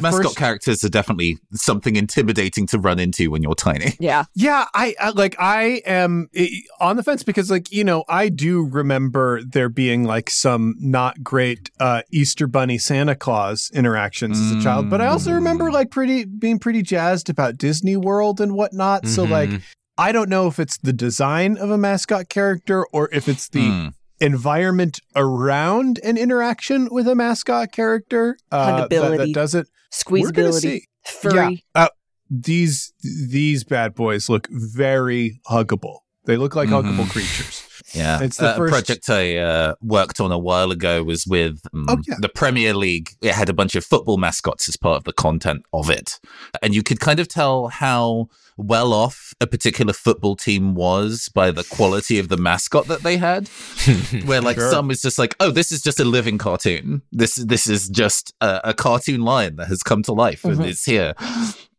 the mascot first characters are definitely something intimidating to run into when you're tiny. Yeah. Yeah, I, I like I am eh, on the fence because like, you know, I do remember there being like some not great uh Easter bunny Santa Claus interactions as a child, but I also remember like pretty being pretty jazzed about Disney World and whatnot. So like. I don't know if it's the design of a mascot character or if it's the Hmm. environment around an interaction with a mascot character uh, that, that does it. We're gonna Squeezability. see. Furry. Yeah. Uh, these these bad boys look very huggable. They look like Mhm. huggable creatures. Yeah, It's the Uh, first- a project I uh, worked on a while ago was with um, Oh, yeah. the Premier League. It had a bunch of football mascots as part of the content of it, and you could kind of tell how well off a particular football team was by the quality of the mascot that they had. Where like Sure. some is just like, oh, this is just a living cartoon. This this is just a, a cartoon lion that has come to life and Mhm. it's here.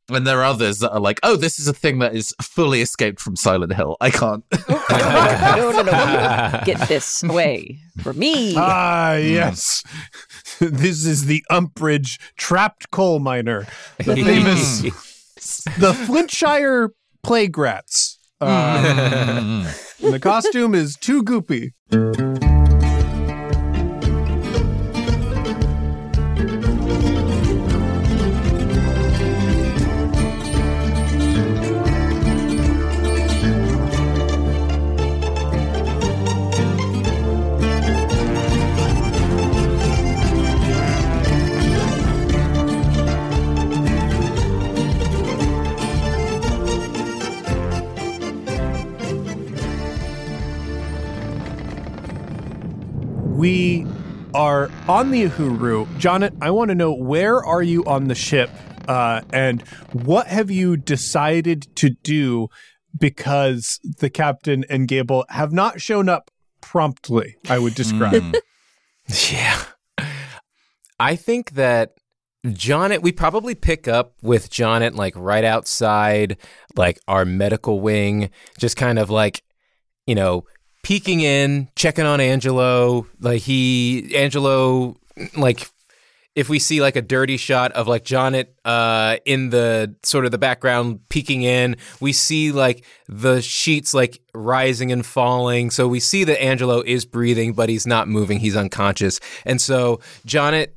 And there are others that are like, oh, this is a thing that is fully escaped from Silent Hill. I can't. no, no, no. Get this away from me. Ah, yes. this is the Umbridge trapped coal miner, the famous, the Flintshire plague rats. Um, the costume is too goopy. We are on the Uhuru. Jonnit, I want to know where are you on the ship uh, and what have you decided to do because the captain and Gable have not shown up promptly, I would describe. Mm. Yeah. I think that Jonnit, we probably pick up with Jonnit like right outside like our medical wing, just kind of like, you know, peeking in, checking on Angelo. Like he, Angelo, like if we see like a dirty shot of like Jonnit uh, in the sort of the background peeking in, we see like the sheets like rising and falling. So we see that Angelo is breathing, but he's not moving. He's unconscious. And so Jonnit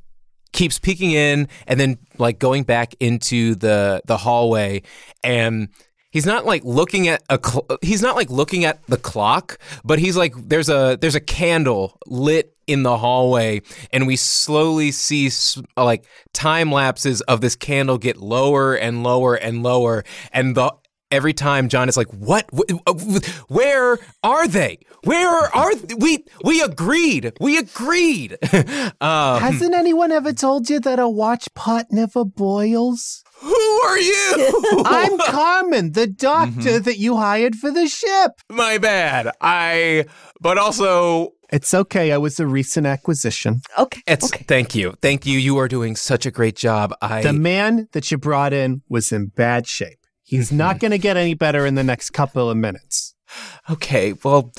keeps peeking in and then like going back into the the hallway and he's not like looking at a cl- he's not like looking at the clock but he's like there's a there's a candle lit in the hallway and we slowly see like time lapses of this candle get lower and lower and lower and the every time John is like what? Wh- wh- where are they? Where are we we agreed we agreed. Um, Hasn't anyone ever told you that a watch pot never boils? Who are you I'm Carmen, the doctor that you hired for the ship. my bad i but also It's okay. I was a recent acquisition. Okay. it's okay. thank you thank you you are doing such a great job i The man that you brought in was in bad shape. He's not going to get any better in the next couple of minutes. okay well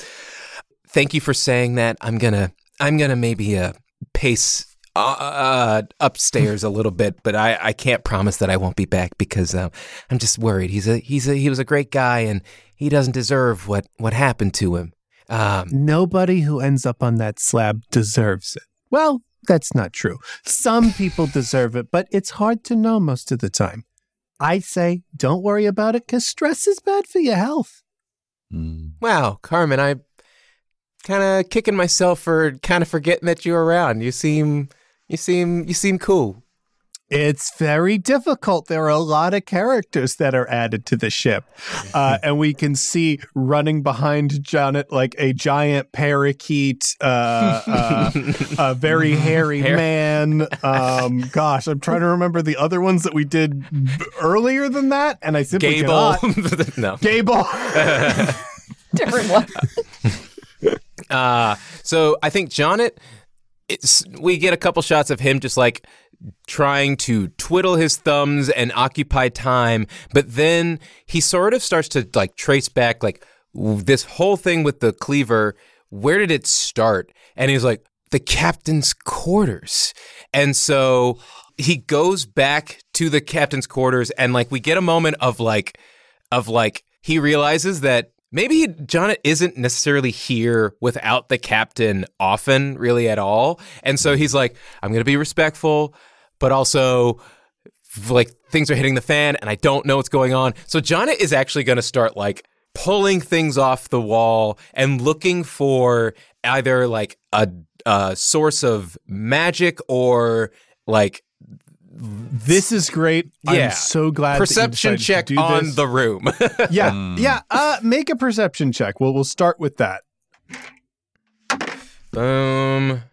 thank you for saying that i'm gonna i'm gonna maybe uh pace uh, uh, upstairs a little bit, but I, I can't promise that I won't be back because uh, I'm just worried. He's a he's a he was a great guy and he doesn't deserve what what happened to him. Um, Nobody who ends up on that slab deserves it. Well, that's not true. Some people deserve it, but it's hard to know most of the time. I say don't worry about it because stress is bad for your health. Mm. Wow, Carmen, I kind of kicking myself for kind of forgetting that you're around. You seem, you seem, you seem cool. It's very difficult. There are a lot of characters that are added to the ship. Uh, and we can see running behind Jonnit like a giant parakeet, uh, uh, a very hairy Hair- man. Um, gosh, I'm trying to remember the other ones that we did b- earlier than that. And I simply Gable, cannot. no. Gable. Different one. Uh, so I think Jonnit, it's we get a couple shots of him just like trying to twiddle his thumbs and occupy time, but then he sort of starts to like trace back like this whole thing with the cleaver. Where did it start? And he's like the captain's quarters, and so he goes back to the captain's quarters and like we get a moment of like of like he realizes that maybe John isn't necessarily here without the captain often really at all. And so he's like I'm going to be respectful but also like things are hitting the fan and I don't know what's going on. So Jonnit is actually going to start like pulling things off the wall and looking for either like a, a source of magic or like this is great. Yeah. I'm so glad. perception that you check to do on this. the room. Yeah, Mm. yeah. Uh, make a perception check. Well, we'll start with that. Boom.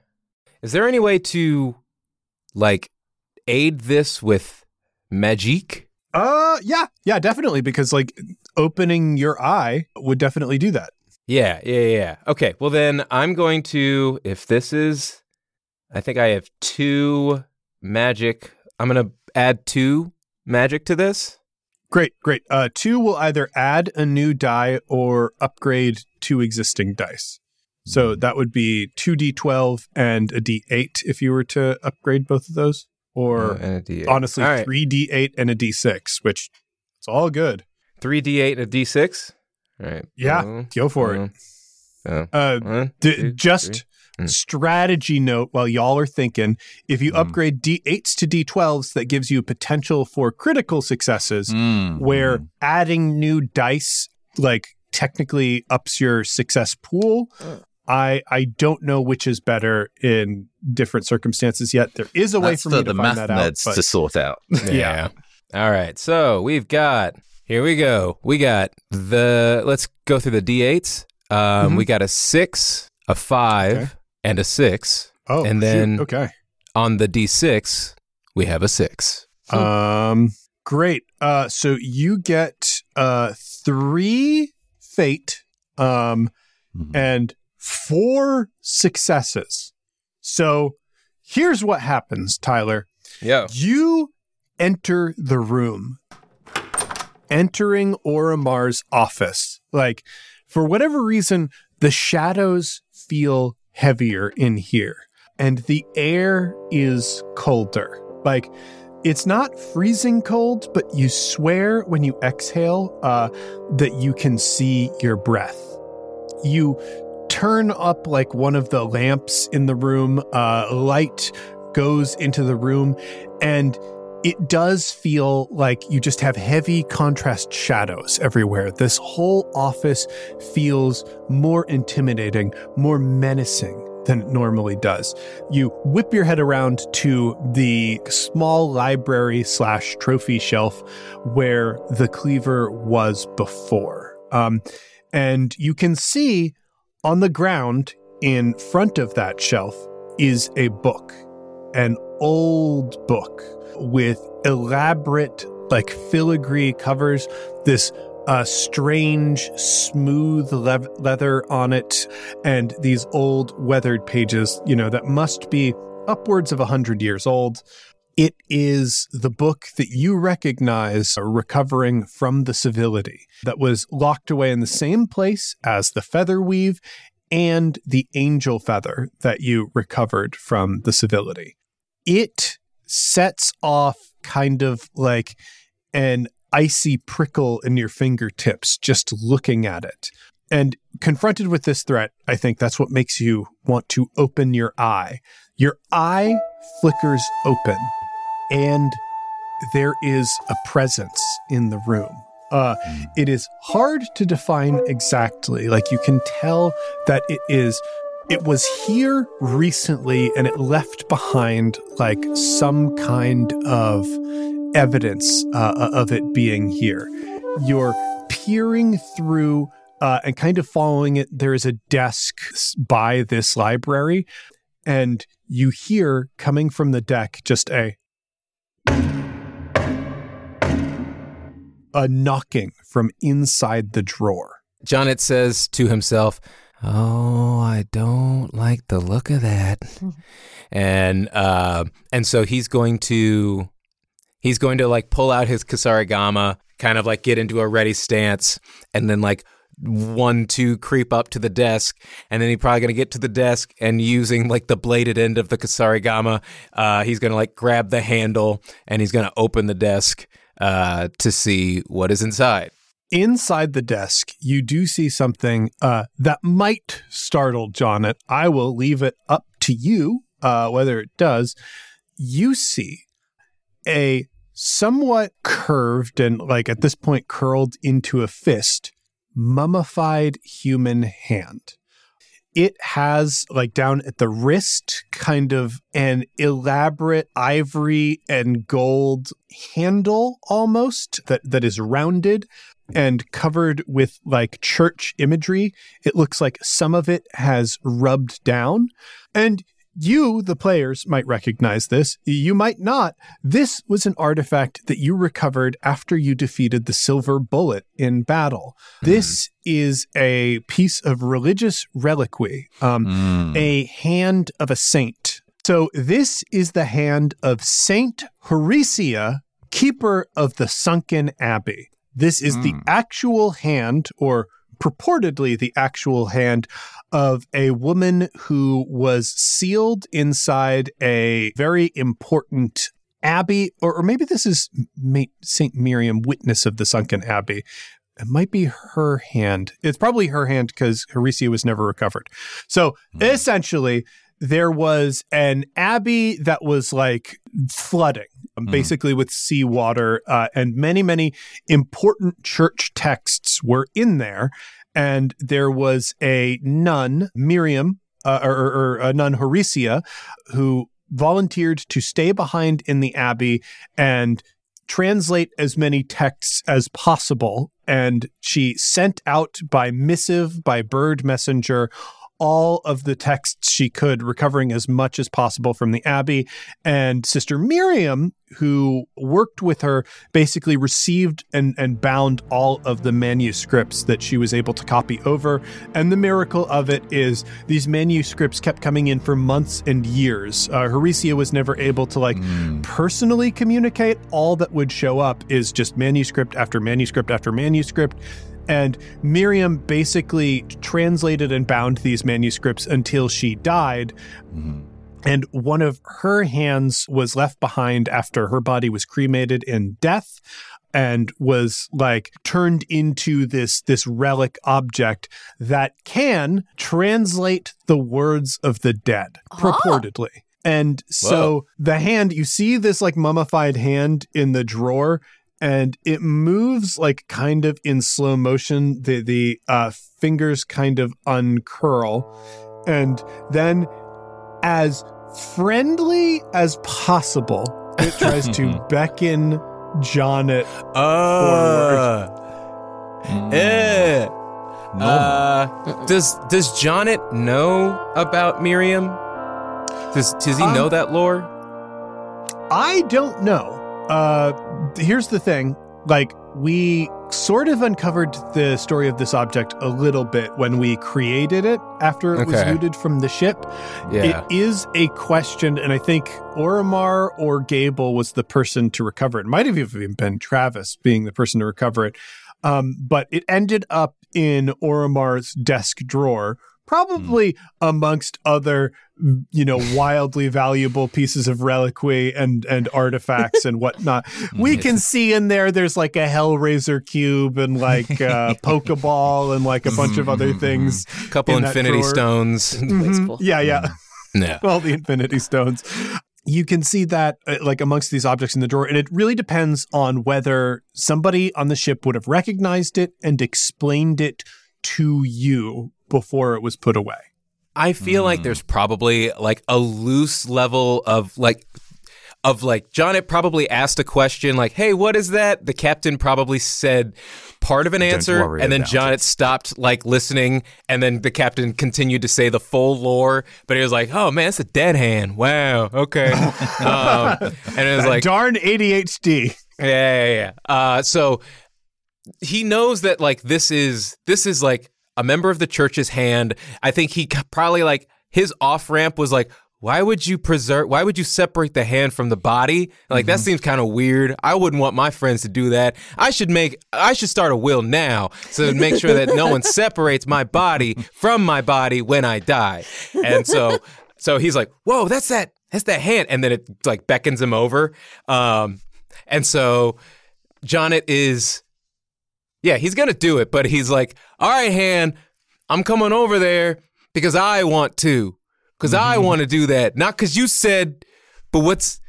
Is there any way to like aid this with magic? Uh, yeah, yeah, definitely. Because like opening your eye would definitely do that. Yeah, yeah, yeah, yeah. Okay, well then I'm going to if this is I think I have two magic. I'm going to add two magic to this. Great, great. Uh, two will either add a new die or upgrade two existing dice. So that would be two d12 and a d8 if you were to upgrade both of those, or Uh, and a D8. honestly right. three d8 and a d6, which it's all good. 3d8 and a d6. All right. Yeah, go for it. Oh, Uh, one, D- two, just three. Mm. strategy note while y'all are thinking if you Mm. upgrade d8s to d12s that gives you potential for critical successes Mm. where adding new dice like technically ups your success pool i i don't know which is better in different circumstances yet there is a way That's for for me to the find math that out but to sort out. Yeah. All right. So we've got here we go. We got the let's go through the d8s. Um, Mhm. We got a six, a five, Okay. And a six. oh and shoot, then- okay On the d6, we have a six. Um, great. Uh, so you get uh three fate, um, Mhm. and four successes. So here's what happens, Tyler. Yeah. You enter the room, entering Orimar's office. Like, for whatever reason, the shadows feel heavier in here, and the air is colder. Like, it's not freezing cold, but you swear when you exhale uh, that you can see your breath. You turn up like one of the lamps in the room, uh, light goes into the room, and it does feel like you just have heavy contrast shadows everywhere. This whole office feels more intimidating, more menacing than it normally does. You whip your head around to the small library slash trophy shelf where the cleaver was before. Um, and you can see on the ground in front of that shelf is a book, an old book with elaborate, like filigree covers, this uh, strange, smooth lev- leather on it, and these old weathered pages, you know, that must be upwards of a hundred years old. It is the book that you recognize recovering from the civility that was locked away in the same place as the feather weave and the angel feather that you recovered from the civility. It sets off kind of like an icy prickle in your fingertips just looking at it. And confronted with this threat, I think that's what makes you want to open your eye. Your eye flickers open, and there is a presence in the room. Uh, it is hard to define exactly. Like you can tell that it is. It was here recently, and it left behind like some kind of evidence uh, of it being here. You're peering through uh, and kind of following it. There is a desk by this library, and you hear coming from the deck just a a knocking from inside the drawer. Jonnit says to himself, "Oh, I don't like the look of that," and uh, and so he's going to he's going to like pull out his kusarigama, kind of like get into a ready stance, and then like one two creep up to the desk, and then he's probably gonna get to the desk and using like the bladed end of the kusarigama, uh, he's gonna like grab the handle and he's gonna open the desk uh, to see what is inside. Inside the desk, you do see something uh, that might startle Jonnit. I will leave it up to you uh, whether it does. You see a somewhat curved and, like, at this point, curled into a fist, mummified human hand. It has, like, down at the wrist, kind of an elaborate ivory and gold handle almost that, that is rounded and covered with like church imagery. It looks like some of it has rubbed down. And you, the players, might recognize this. You might not. This was an artifact that you recovered after you defeated the Silver Bullet in battle. Mm. This is a piece of religious reliquy, um, mm. a hand of a saint. So, this is the hand of Saint Horesia, keeper of the sunken abbey. This is mm. the actual hand, or purportedly the actual hand of a woman who was sealed inside a very important abbey, or, or maybe this is St. Miriam, witness of the sunken abbey. It might be her hand. It's probably her hand because Horesia was never recovered. So mm. essentially, there was an abbey that was like flooding mm. basically with seawater uh, and many many important church texts were in there and there was a nun, Miriam, uh, or, or, a nun Horesia, who volunteered to stay behind in the abbey and translate as many texts as possible. And she sent out by missive, by bird messenger, all of the texts she could, recovering as much as possible from the Abbey. And Sister Miriam, who worked with her, basically received and, and bound all of the manuscripts that she was able to copy over. And the miracle of it is these manuscripts kept coming in for months and years. Uh, Horesia was never able to like mm. personally communicate. All that would show up is just manuscript after manuscript after manuscript. And Miriam basically translated and bound these manuscripts until she died. Mm-hmm. And one of her hands was left behind after her body was cremated in death and was like turned into this this relic object that can translate the words of the dead purportedly and so Whoa. the hand you see this like mummified hand in the drawer and it moves like kind of in slow motion. The the uh, fingers kind of uncurl, and then as friendly as possible, it tries to beckon Jonnit uh, forward. Eh. Uh, does does Jonnit know about Miriam? Does does he um, know that lore? I don't know. Uh, here's the thing like we sort of uncovered the story of this object a little bit when we created it after it okay. was looted from the ship. Yeah. It is a question, and I think Orimar or Gable was the person to recover it. it might have even been Travis being the person to recover it. Um, but it ended up in Orimar's desk drawer probably mm. amongst other you know wildly valuable pieces of reliquary and and artifacts and whatnot. We can see in there there's like a hellraiser cube and like a pokeball and like a bunch of other things a couple in infinity stones. Mm-hmm. yeah yeah. Yeah. All the infinity stones. You can see that uh, like amongst these objects in the drawer and it really depends on whether somebody on the ship would have recognized it and explained it to you before it was put away. I feel mm. like there's probably like a loose level of like of like Jonnit probably asked a question like, "Hey, what is that?" The captain probably said part of an answer, and then Jonnit stopped like listening, and then the captain continued to say the full lore, but he was like, "Oh man, it's a dead hand. Wow, okay." um, and it was like, "Darn ADHD." Yeah, yeah, yeah. Uh, so he knows that like this is this is like a member of the church's hand. I think he probably like his off ramp was like, why would you preserve why would you separate the hand from the body? Like that seems kind of weird. I wouldn't want my friends to do that. I should make i should start a will now so to make sure that no one separates my body from my body when i die. And so so he's like whoa that's that that's that hand. And then it like beckons him over. Um and so Jonnit is yeah he's gonna do it but he's like all right hand i'm coming over there because i want to because I want to do that, not because you said. But what's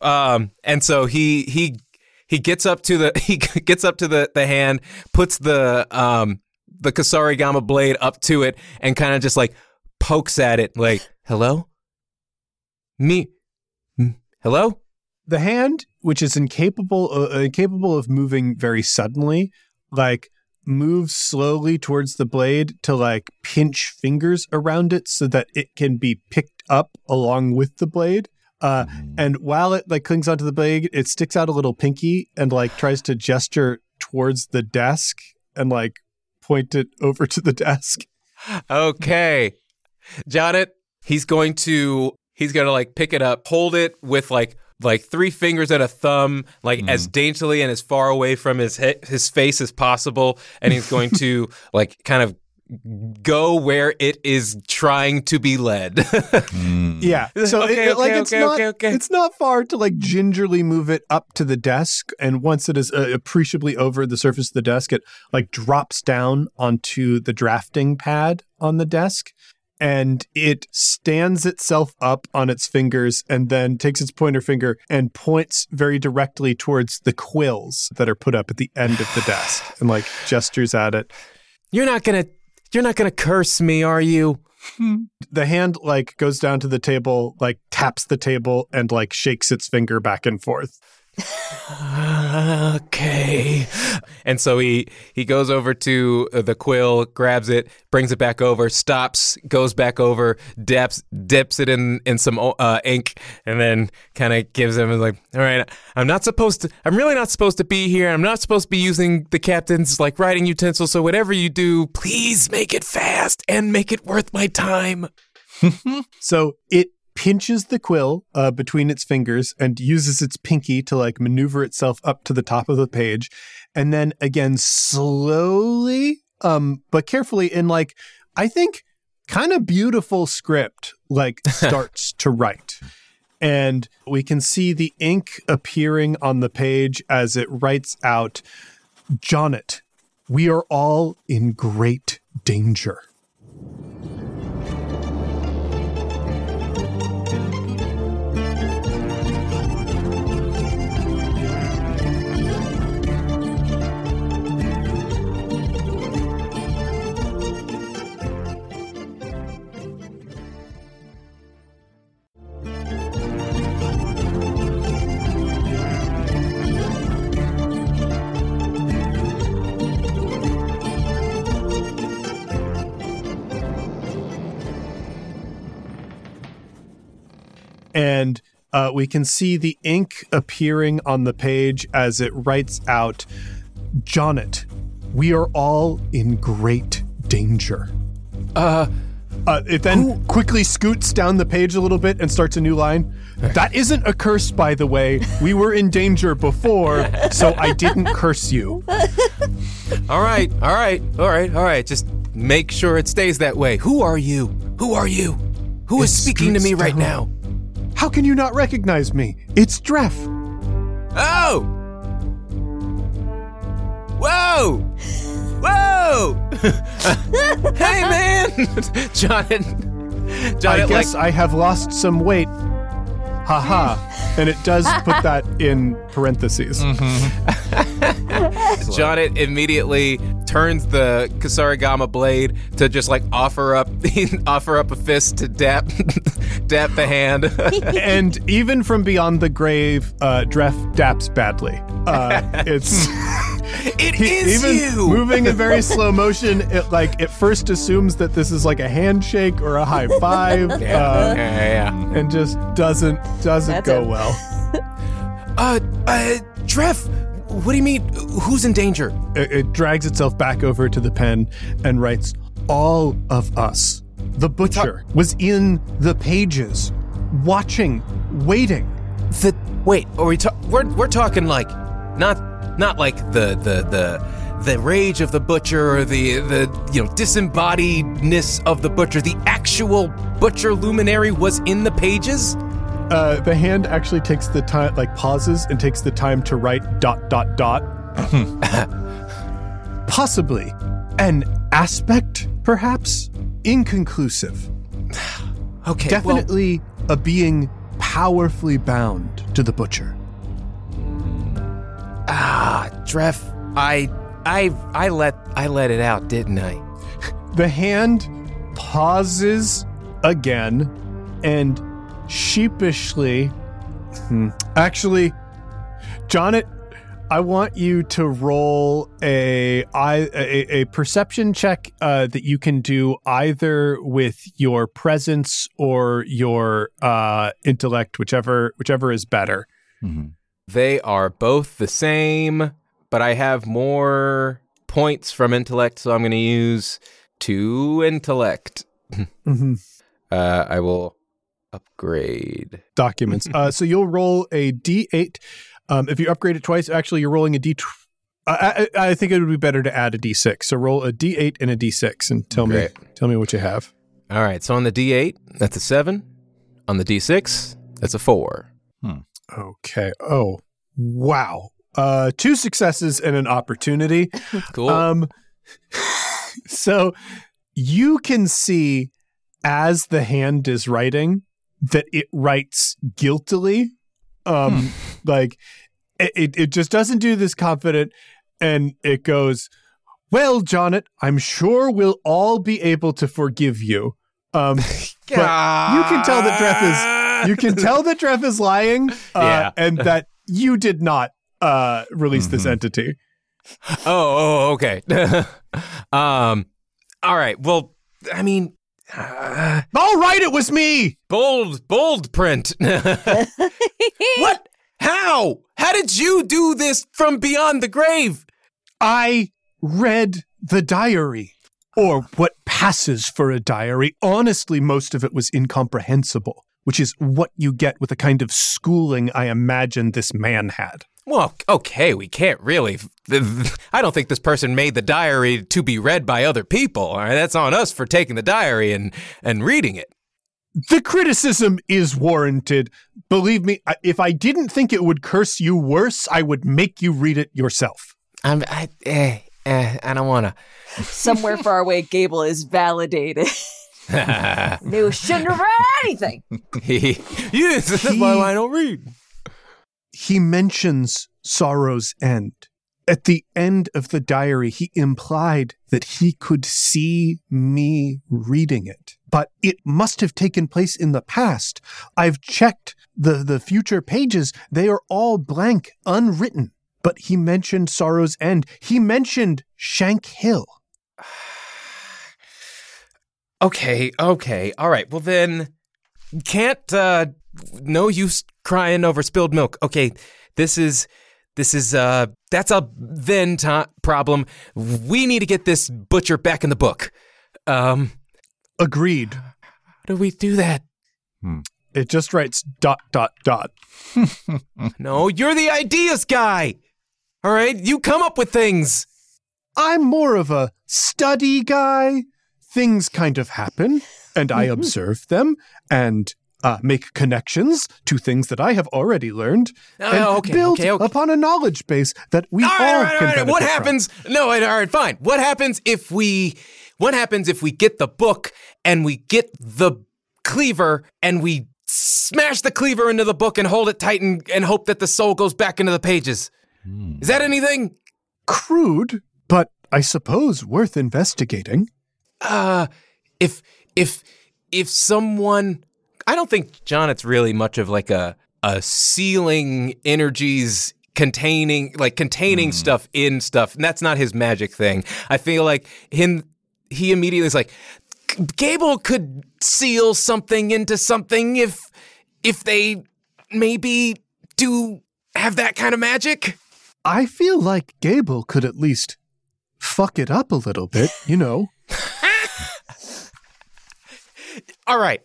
um? And so he he he gets up to the he gets up to the the hand, puts the um the kusarigama blade up to it, and kind of just like pokes at it, like hello, me, hello. the hand, which is incapable uh, incapable of moving very suddenly, like moves slowly towards the blade to like pinch fingers around it so that it can be picked up along with the blade. Uh, and while it like clings onto the blade, it sticks out a little pinky and like tries to gesture towards the desk and like point it over to the desk. Okay, Jonnit, he's going to he's gonna like pick it up, hold it with like like three fingers and a thumb, like as daintily and as far away from his he- his face as possible, and he's going to like kind of go where it is trying to be led. Yeah. So Okay, it, it- like okay, it's okay, not okay, okay. it's not far to like gingerly move it up to the desk and once it is uh, appreciably over the surface of the desk it like drops down onto the drafting pad on the desk and it stands itself up on its fingers and then takes its pointer finger and points very directly towards the quills that are put up at the end of the desk and like gestures at it you're not gonna you're not gonna curse me, are you? the hand like goes down to the table like taps the table and like shakes its finger back and forth okay. And so he he goes over to the quill, grabs it, brings it back over, stops, goes back over, dips dips it in in some uh, ink, and then kind of gives him like, all right, I'm not supposed to. I'm really not supposed to be here. I'm not supposed to be using the captain's like writing utensil. So whatever you do, please make it fast and make it worth my time. So it pinches the quill uh, between its fingers and uses its pinky to like maneuver itself up to the top of the page, and then again slowly, um, but carefully in like I think kind of beautiful script, like starts to write. And we can see the ink appearing on the page as it writes out, Jonnit, we are all in great danger. Uh, we can see the ink appearing on the page as it writes out Jonnit, we are all in great danger. Uh, Uh, it then quickly scoots down the page a little bit and starts a new line. That isn't a curse, by the way. We were in danger before, so I didn't curse you. all right, all right, all right, all right. Just make sure it stays that way. Who are you? Who are you? Who is speaking to me scoots right down. now? How can you not recognize me? It's Dreff. Oh! Whoa! Whoa! hey, man! John, John, I like, guess I have lost some weight. Haha. and it does put that in parentheses. Jonnit immediately turns the kusarigama blade to just like offer up offer up a fist to dap dap the hand. and even from beyond the grave, uh, Dreff daps badly. Uh, it's it he- is even you. moving in very slow motion. It like it first assumes that this is like a handshake or a high five, yeah, uh, yeah, yeah. and just doesn't doesn't That's go it. well. Uh, uh, Trev, what do you mean? Who's in danger? It, it drags itself back over to the pen and writes, "All of us. The butcher was in the pages. watching, waiting. The wait, are we ta- we're we're talking like not not like the the the the rage of the butcher or the the you know disembodiedness of the butcher. The actual butcher luminary was in the pages. Uh, the hand actually takes the time, like pauses and takes the time to write dot dot dot. Possibly an aspect, perhaps inconclusive. Okay, well- Definitely a being powerfully bound to the butcher. Ah, Dref, I I I let I let it out, didn't I? The hand pauses again and sheepishly. Hmm. Actually, Jonnit, I want you to roll a I- a, a perception check uh, that you can do either with your presence or your uh, intellect, whichever whichever is better. Mhm. They are both the same, but I have more points from intellect, so I'm going to use two intellect. Mm-hmm. Uh, I will upgrade. documents. uh, so you'll roll a d8. Um, if you upgrade it twice, actually, you're rolling a d. Tw- I, I, I think it would be better to add a d6. So roll a d8 and a d6, and tell Great. me tell me what you have. All right, so on the D8, that's a seven. On the D6, that's a four. Okay. Oh, wow. Uh, two successes and an opportunity. Cool. Um, so you can see as the hand is writing that it writes guiltily. Um, like it, it, just doesn't do this confident, and it goes, "Well, Jonnit, I'm sure we'll all be able to forgive you." Um, but you can tell that Dref is you can tell that Dref is lying, uh, Yeah. and that you did not uh, release this Mhm. entity. oh, oh, okay. um, all right. Well, I mean, uh, All right, it was me. bold, bold print. what? How? How did you do this from beyond the grave? I read the diary, or what passes for a diary. Honestly, most of it was incomprehensible, which is what you get with the kind of schooling I imagine this man had. Well, okay, we can't really. I don't think this person made the diary to be read by other people. All right, that's on us for taking the diary and and reading it. The criticism is warranted. Believe me, if I didn't think it would curse you worse, I would make you read it yourself. I'm, I, eh, eh, I don't want to. Somewhere far away, Gable is validated. to. you shouldn't have read anything. yes, that's why I don't read. he mentions sorrow's end. At the end of the diary, he implied that he could see me reading it. But it must have taken place in the past. I've checked the, the future pages. They are all blank, unwritten. But he mentioned sorrow's end. He mentioned Shank Hill. Okay, okay, all right. Well then, can't. uh No use crying over spilled milk. Okay, this is. This is uh that's a then to- problem. We need to get this butcher back in the book. Um Agreed. how do we do that? It just writes dot, dot, dot. No, you're the ideas guy. All right, you come up with things. I'm more of a study guy. Things kind of happen, and I observe them and uh, make connections to things that I have already learned and Oh, okay, build okay, okay. upon a knowledge base that we all all, right, all right, can all right. benefit What from. happens? No, all right, fine. What happens if we? What happens if we get the book and we get the cleaver and we smash the cleaver into the book and hold it tight and, and hope that the soul goes back into the pages? Is that anything? Crude, but I suppose worth investigating. Uh, if if if someone, I don't think John. It's really much of like a a sealing energies containing like containing stuff in stuff, and that's not his magic thing. I feel like him. He immediately is like, Gable could seal something into something if if they maybe do have that kind of magic. I feel like Gable could at least fuck it up a little bit, you know. all right,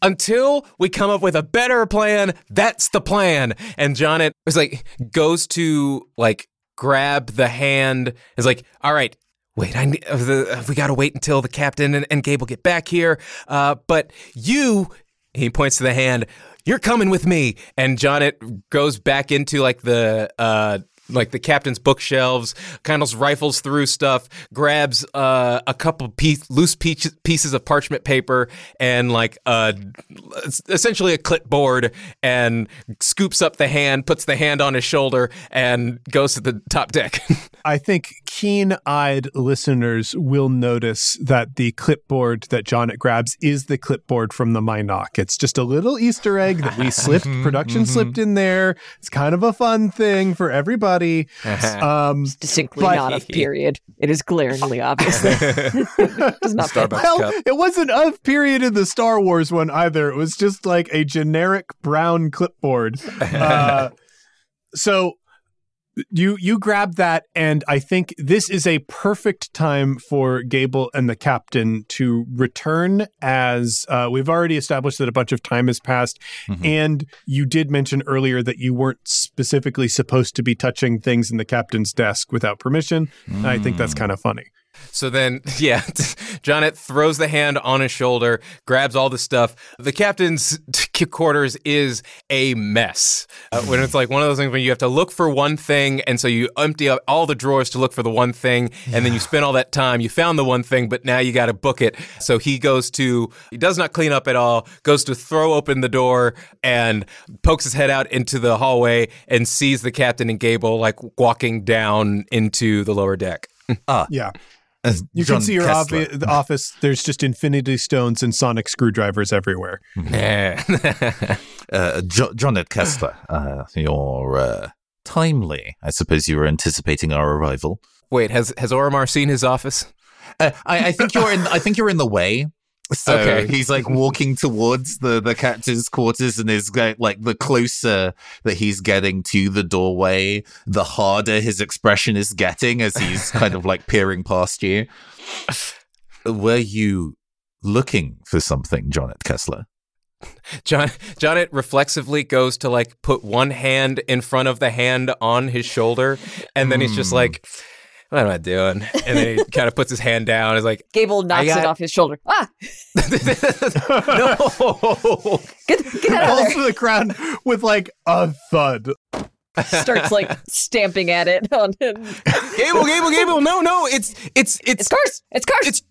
until we come up with a better plan, that's the plan. And Jonnit is like, goes to like grab the hand, is like, all right, wait, I uh, uh, we got to wait until the captain and, and Gable get back here. Uh, but you, he points to the hand, you're coming with me. And Jonnit goes back into like the, uh, like the captain's bookshelves, kind of rifles through stuff, grabs uh, a couple piece, loose piece, pieces of parchment paper and like uh, essentially a clipboard, and scoops up the hand, puts the hand on his shoulder, and goes to the top deck. I think keen-eyed listeners will notice that the clipboard that Jonnit grabs is the clipboard from the Mynock. It's just a little Easter egg that we slipped, production slipped in there. It's kind of a fun thing for everybody. Um, Distinctly But- not of period. It is glaringly obvious. Does not well, cup. it wasn't of period in the Star Wars one either. It was just like a generic brown clipboard. Uh, so you you grab that, and I think this is a perfect time for Gable and the captain to return. As uh, we've already established that a bunch of time has passed, Mhm. and you did mention earlier that you weren't specifically supposed to be touching things in the captain's desk without permission. And I think that's kind of funny. So then, yeah, Jonnit throws the hand on his shoulder, grabs all the stuff. The captain's quarters is a mess. Uh, when it's like one of those things when you have to look for one thing, and so you empty up all the drawers to look for the one thing, and then you spend all that time. You found the one thing, but now you got to book it. So he goes to, he does not clean up at all, goes to throw open the door and pokes his head out into the hallway and sees the captain and Gable like walking down into the lower deck. Yeah. As You John can see your Kessler. offi- the office. There's just infinity stones and sonic screwdrivers everywhere. uh, jo- Jonnit Kessler, uh, you're uh, timely. I suppose you were anticipating our arrival. Wait, has has Orimar seen his office? Uh, I, I think you're in. I think you're in the way. So Okay. he's like walking towards the the captain's quarters, and is like, the closer that he's getting to the doorway, the harder his expression is getting as he's kind of like peering past you. Were you looking for something, Jonnit Kessler? John Jonnit reflexively goes to like put one hand in front of the hand on his shoulder, and then he's just Hmm. like, "What am I doing?" And then he kind of puts his hand down. He's like, Gable knocks got- it off his shoulder. Ah, "No." get, get that out Falls there. to the ground with like a thud. Starts like stamping at it on him. Gable, Gable, Gable. No, no. It's it's It's it's cursed. It's cursed. it's.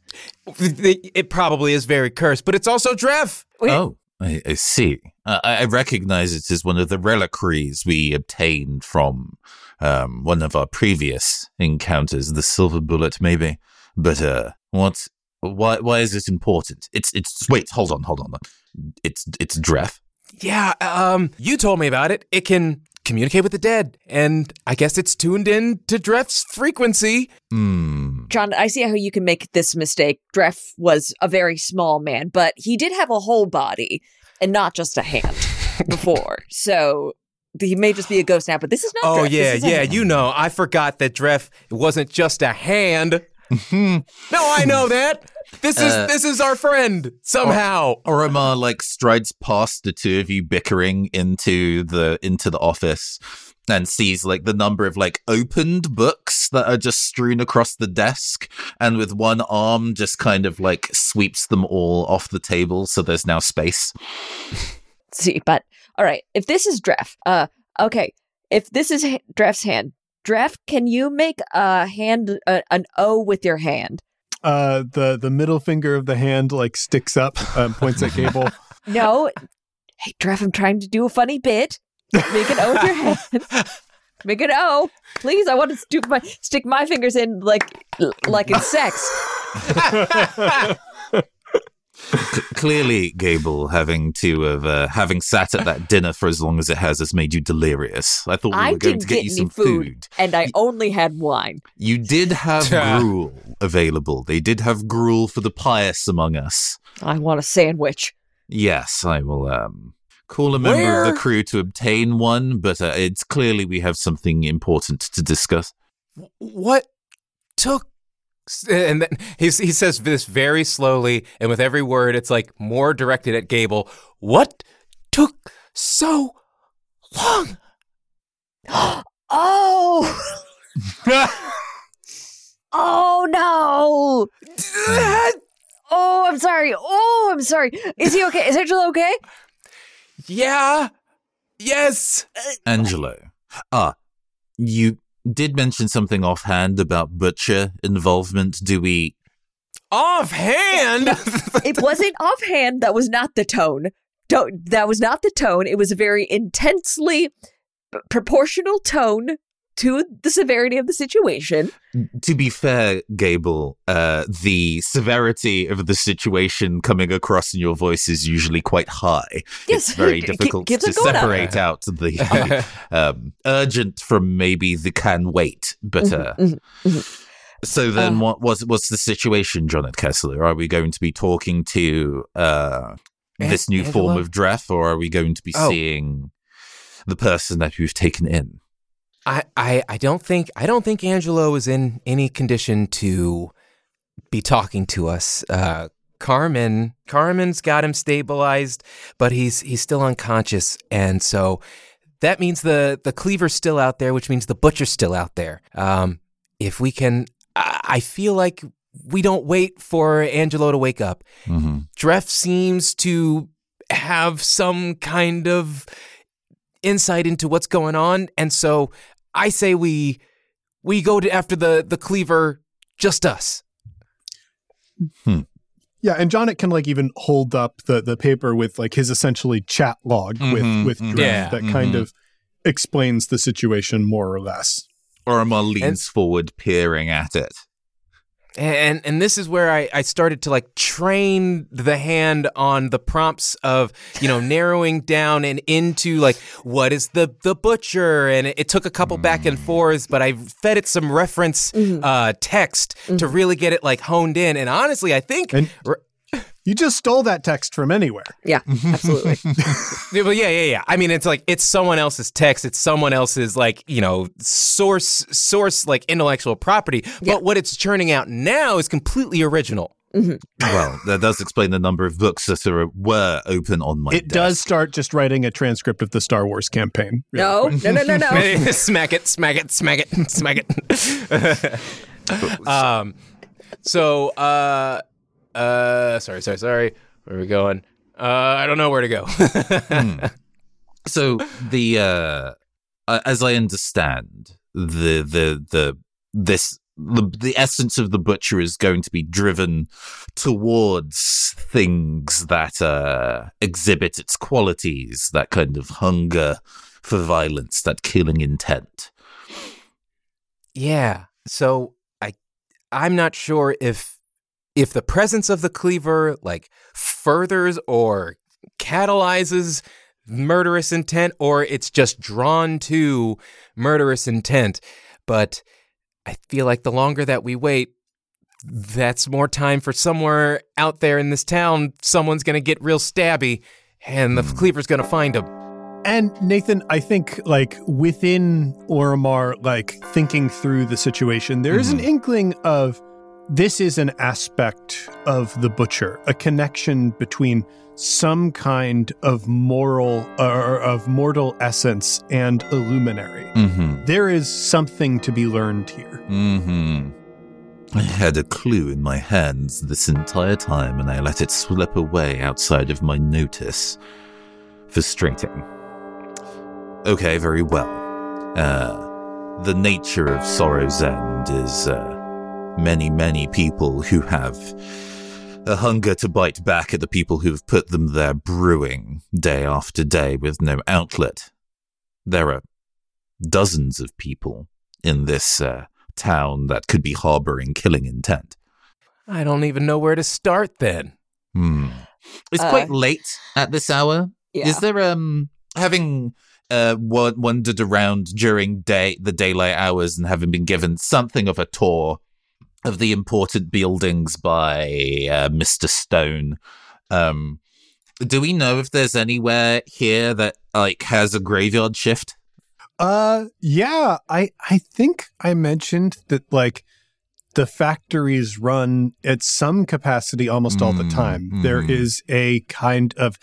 It probably is very cursed, but it's also Drev. Wait, Oh, I, I see. Uh, I, I recognize it as one of the reliquaries we obtained from um, one of our previous encounters, the silver bullet, maybe. But uh, what? Why? Why is it important? It's. It's. Wait. Hold on. Hold on. It's. It's Dref. Yeah, um, you told me about it. It can communicate with the dead, and I guess it's tuned in to Dref's frequency. Hmm. John, I see how you can make this mistake. Dref was a very small man, but he did have a whole body and not just a hand before. So he may just be a ghost now, but this is not. Oh Dreff. This yeah, yeah. You know, I forgot that Dref wasn't just a hand. no, I know that. This is Uh, this is our friend somehow. Orimar like strides past the two of you bickering into the into the office and sees like the number of like opened books that are just strewn across the desk and with one arm just kind of like sweeps them all off the table so there's now space. see, but all right. If this is Dreff, uh, okay. If this is ha- Dreff's hand, Dreff, can you make a hand uh, an O with your hand? Uh, the the middle finger of the hand like sticks up, um, points at Gable. No. hey, Dreff, I'm trying to do a funny bit. Make an O with your hand. Make an O, please. I want to stick my stick my fingers in like like in sex. C- clearly, Gable, having to have uh, having sat at that dinner for as long as it has, has made you delirious. I thought we I were going to get, get you some food. food. and I only had wine. You did have gruel available. They did have gruel for the pious among us. I want a sandwich. Yes, I will um, call a member of the crew to obtain one, but uh, it's clearly we have something important to discuss. What took S- And then he, he says this very slowly, and with every word, it's like more directed at Gable. What took so long? Oh, oh no! Oh, I'm sorry. Oh, I'm sorry. Is he okay? Is Angela okay? yeah. Yes. Angelo. Ah, you did mention something offhand about butcher involvement. Do we? Offhand. It wasn't offhand. That was not the tone. Don't, that was not the tone. It was a very intensely proportional tone to the severity of the situation. To be fair, Gable, uh, the severity of the situation coming across in your voice is usually quite high. Yes, it's very difficult gives to a good up. separate out the um, urgent from maybe the can wait. But uh, Mhm, mhm, so then, Uh. what was what's the situation, Jonathan Kessler? Are we going to be talking to uh, this new form of Dref, or are we going to be Oh. seeing the person that we've taken in? I, I, I don't think I don't think Angelo is in any condition to be talking to us. Uh, Carmen Carmen's got him stabilized, but he's he's still unconscious, and so that means the the cleaver's still out there, which means the butcher's still out there. Um, if we can, I, I feel like we don't wait for Angelo to wake up. Mm-hmm. Dreff seems to have some kind of insight into what's going on, and so I say we we go to after the the cleaver, just us. Yeah, and Jonnit can like even hold up the the paper with like his essentially chat log Mhm, with with mhm. Dreff Yeah, that kind mhm. of explains the situation more or less. Orimar leans forward, peering at it. And and this is where I, I started to like train the hand on the prompts of you know narrowing down and into like what is the the butcher? And it, it took a couple back and forths but I fed it some reference Mhm. uh, text to really get it like honed in. And honestly I think And r- you just stole that text from anywhere. Yeah, absolutely. Yeah, but yeah, yeah, yeah. I mean, it's like it's someone else's text. It's someone else's like you know source source like intellectual property. Yeah. But what it's churning out now is completely original. Well, that does explain the number of books that are, were open on my it desk. does start just writing a transcript of the Star Wars campaign. really No, quick. no, no, no, no. smack it, smack it, smack it, smack it. um, so uh, uh, sorry, sorry, sorry. Where are we going? Uh, I don't know where to go. Hmm. So the uh, uh, as I understand the the the this the the essence of the butcher is going to be driven towards things that uh, exhibit its qualities, that kind of hunger for violence, that killing intent. Yeah. So I I'm not sure if if the presence of the cleaver like furthers or catalyzes murderous intent or it's just drawn to murderous intent. But I feel like the longer that we wait, that's more time for somewhere out there in this town, someone's going to get real stabby and the cleaver's going to find him. And Nathan, I think like within Orimar, like thinking through the situation, there is an mm-hmm. inkling of this is an aspect of the butcher, a connection between some kind of moral or of mortal essence and a luminary. Mm-hmm. There is something to be learned here. Mm-hmm. I had a clue in my hands this entire time and I let it slip away outside of my notice. Frustrating. Okay, very well. Uh, the nature of Sorrow's End is uh, many, many people who have a hunger to bite back at the people who've put them there brewing day after day with no outlet. There are dozens of people in this uh, town that could be harboring killing intent. I don't even know where to start then. Hmm. It's Uh, quite late at this hour. Yeah. Is there um having uh wa- wandered around during day the daylight hours and having been given something of a tour of the important buildings by uh, Mr. Stone? Um, do we know if there's anywhere here that like has a graveyard shift? Uh yeah, I I think I mentioned that like the factories run at some capacity almost all the Mm, time. There mm. is a kind of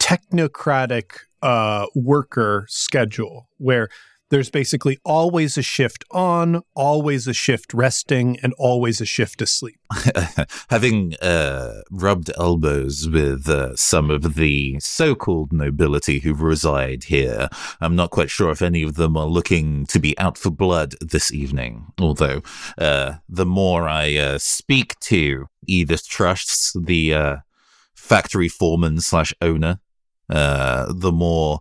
technocratic uh, worker schedule where there's basically always a shift on, always a shift resting, and always a shift asleep. Having uh, rubbed elbows with uh, some of the so called nobility who reside here, I'm not quite sure if any of them are looking to be out for blood this evening. Although, uh, the more I uh, speak to Edith Truss, the uh, factory foreman slash owner, uh, the more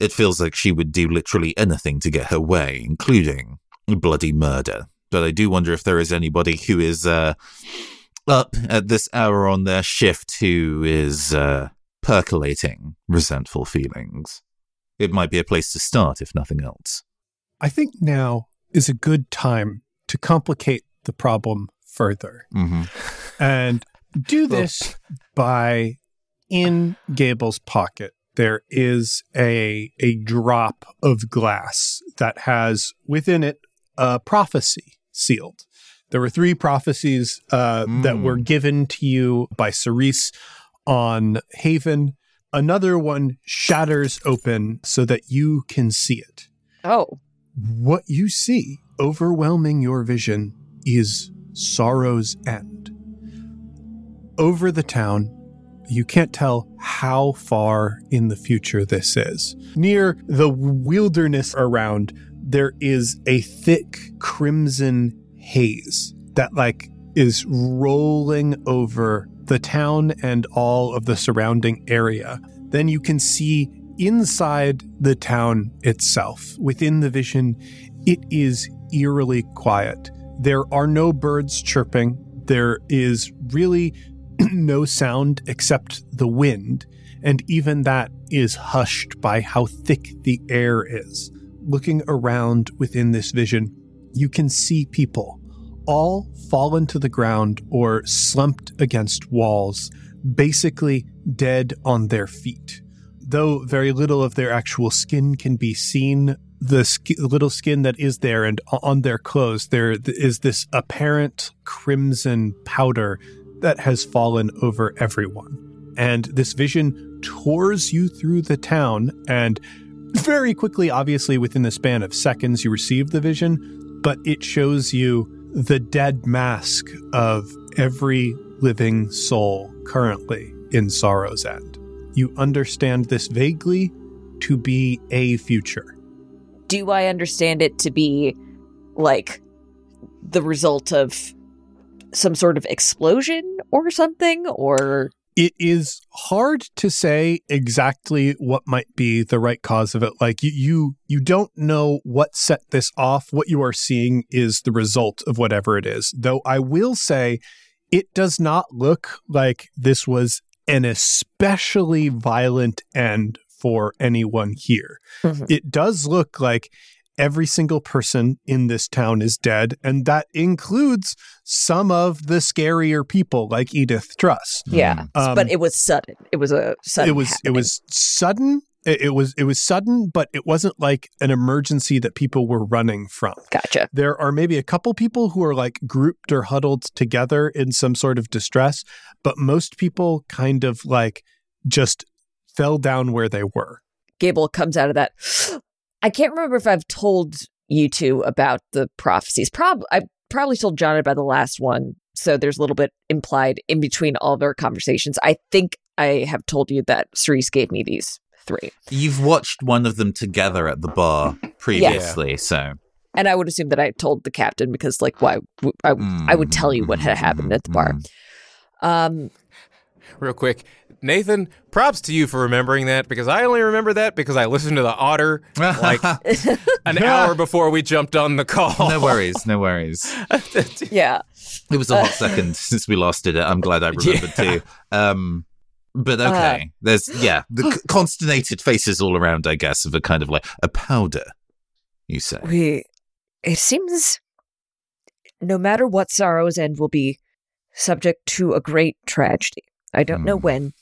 it feels like she would do literally anything to get her way, including bloody murder. But I do wonder if there is anybody who is uh, up at this hour on their shift who is uh, percolating resentful feelings. It might be a place to start, if nothing else. I think now is a good time to complicate the problem further. Mm-hmm. and do this by in Gable's pocket. There is a a drop of glass that has within it a prophecy sealed. There were three prophecies uh, that Mm. were given to you by Cerise on Haven. Another one shatters open so that you can see it. Oh, What you see, overwhelming your vision, is sorrow's end. Over the town, you can't tell how far in the future this is. Near the wilderness around, there is a thick crimson haze that, like, is rolling over the town and all of the surrounding area. Then you can see inside the town itself, within the vision, it is eerily quiet. There are no birds chirping. There is really no sound except the wind, and even that is hushed by how thick the air is. Looking around within this vision, you can see people all fallen to the ground or slumped against walls, basically dead on their feet. Though very little of their actual skin can be seen, the sk- little skin that is there and on their clothes, there is this apparent crimson powder that has fallen over everyone. And this vision tours you through the town, and very quickly, obviously, within the span of seconds, you receive the vision, but it shows you the dead mask of every living soul currently in Sorrow's End. You understand this vaguely to be a future. do I understand it to be like the result of some sort of explosion or something? Or it is hard to say exactly what might be the right cause of it like you you, you don't know what set this off what you are seeing is the result of whatever it is though i will say it does not look like this was an especially violent end for anyone here Mhm. it does look like every single person in this town is dead and that includes some of the scarier people like edith truss yeah, Um, but it was sudden. It was a sudden. it was happening. it was sudden it, it was it was sudden but it wasn't like an emergency that people were running from gotcha. there are maybe a couple people who are like grouped or huddled together in some sort of distress but most people kind of like just fell down where they were Gable comes out of that. I can't remember if I've told you two about the prophecies. Prob I probably told John about the last one, so there's a little bit implied in between all of our conversations. I think I have told you that Cerise gave me these three, You've watched one of them together at the bar previously, so and I would assume that I told the captain because, like, why I would tell you what had happened at the bar. Mm. Um, Real quick, Nathan, props to you for remembering that because I only remember that because I listened to the Otter like an hour before we jumped on the call. no worries, no worries. yeah, It was a hot second since we last did it. I'm glad I remembered Yeah. too. Um, but okay, there's yeah, the c- consternated faces all around. I guess of a kind of like a powder. You say we. It seems no matter what sorrow's end will be subject to a great tragedy. I don't know Hmm. when,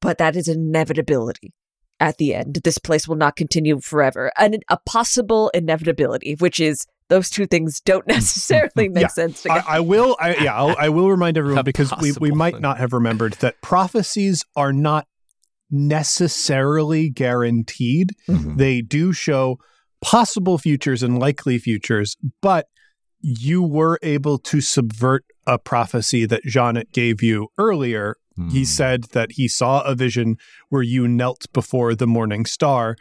but that is inevitability at the end. This place will not continue forever. And a possible inevitability, which is those two things don't necessarily make Yeah. sense I, together. I will. I, yeah, I'll, I will remind everyone A because we, we might thing. not have remembered that prophecies are not necessarily guaranteed. Mhm. They do show possible futures and likely futures, but you were able to subvert a prophecy that Janet gave you earlier. He Hmm. said that he saw a vision where you knelt before the morning star.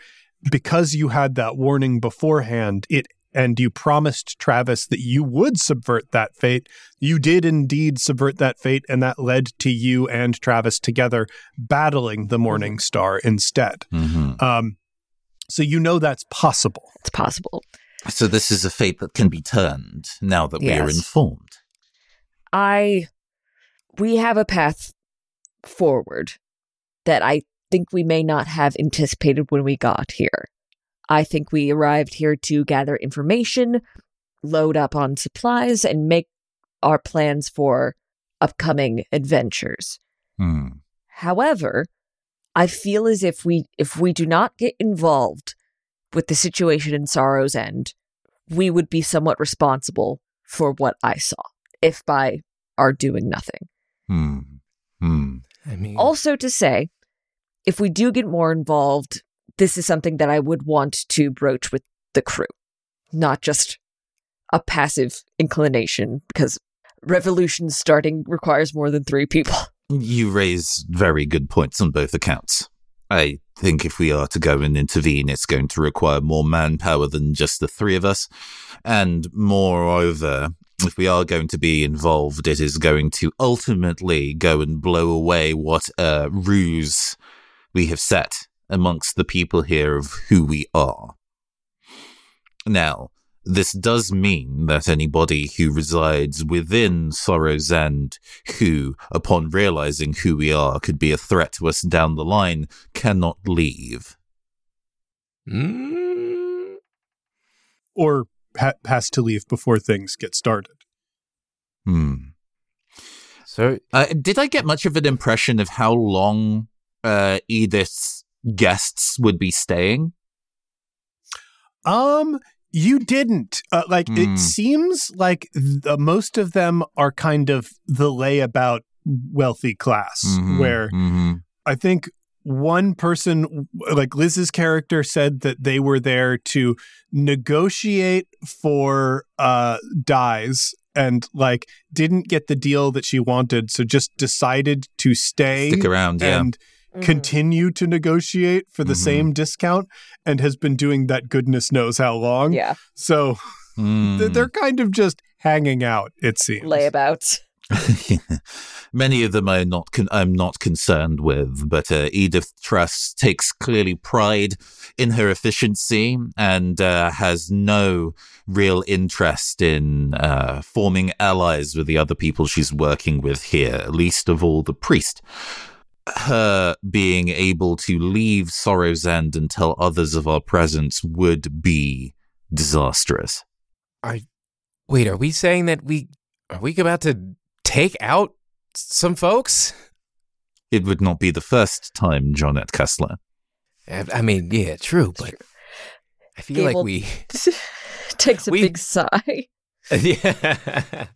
Because you had that warning beforehand, it and you promised Travis that you would subvert that fate. You did indeed subvert that fate, and that led to you and Travis together battling the morning star instead. Mhm. Um, so you know that's possible. it's possible. So this is a fate that can be turned now that we are informed. I we have a path forward that I think we may not have anticipated when we got here. I think we arrived here to gather information, load up on supplies, and make our plans for upcoming adventures. Hmm. However, I feel as if we if we do not get involved with the situation in Sorrow's End, we would be somewhat responsible for what I saw, if by our doing nothing. Hmm. I mean, Also to say, if we do get more involved, this is something that I would want to broach with the crew, not just a passive inclination because revolution starting requires more than 3 people. You raise very good points on both accounts. I think if we are to go and intervene, it's going to require more manpower than just the three of us. And moreover, if we are going to be involved, it is going to ultimately go and blow away what uh, ruse we have set amongst the people here of who we are. Now, this does mean that anybody who resides within Sorrow's End, who, upon realizing who we are, could be a threat to us down the line, cannot leave. Mm, or ha- has to leave before things get started. Hmm. so Uh, did I get much of an impression of how long uh, Edith's guests would be staying? Um, you didn't. Uh, like Hmm. it seems like th- most of them are kind of the layabout wealthy class, Mhm, where mhm. I think one person, like Liz's character, said that they were there to negotiate for uh dies and like didn't get the deal that she wanted, so just decided to stay stick around, yeah. and continue to negotiate for the Mhm. same discount and has been doing that goodness knows how long. Yeah, So th- they're kind of just hanging out, it seems. layabouts. Many of them I'm not con- I'm not concerned with, but uh, Edith Truss takes clearly pride in her efficiency and uh, has no real interest in uh, forming allies with the other people she's working with here, least of all the priest. Her being able to leave Sorrow's End and tell others of our presence would be disastrous. I wait, are we saying that we are we about to take out some folks? It would not be the first time, Jonnit Kessler. I I mean, yeah, true, but I feel like we Takes a We- big sigh. yeah.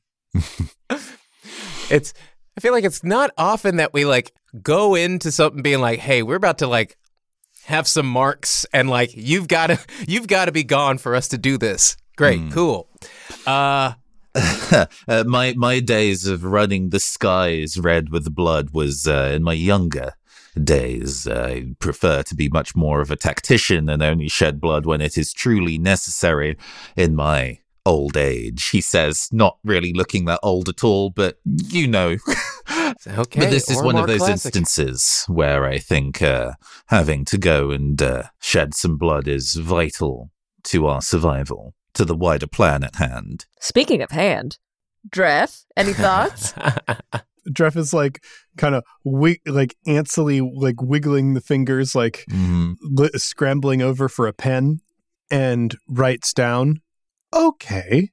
it's I feel like it's not often that we like go into something being like, "Hey, we're about to like have some marks and like you've got to you've got to be gone for us to do this." Great, Hmm. cool. Uh uh, my my days of running the skies red with blood was uh, in my younger days. I prefer to be much more of a tactician and only shed blood when it is truly necessary. In my old age, he says, not really looking that old at all, but you know. okay. but this is one of those classic. instances where I think uh, having to go and uh, shed some blood is vital to our survival, to the wider plan at hand. Speaking of hand, Dref, any thoughts? Dreff is like kind of wi- like antsily like wiggling the fingers, like Mhm. li- scrambling over for a pen, and writes down, "Okay,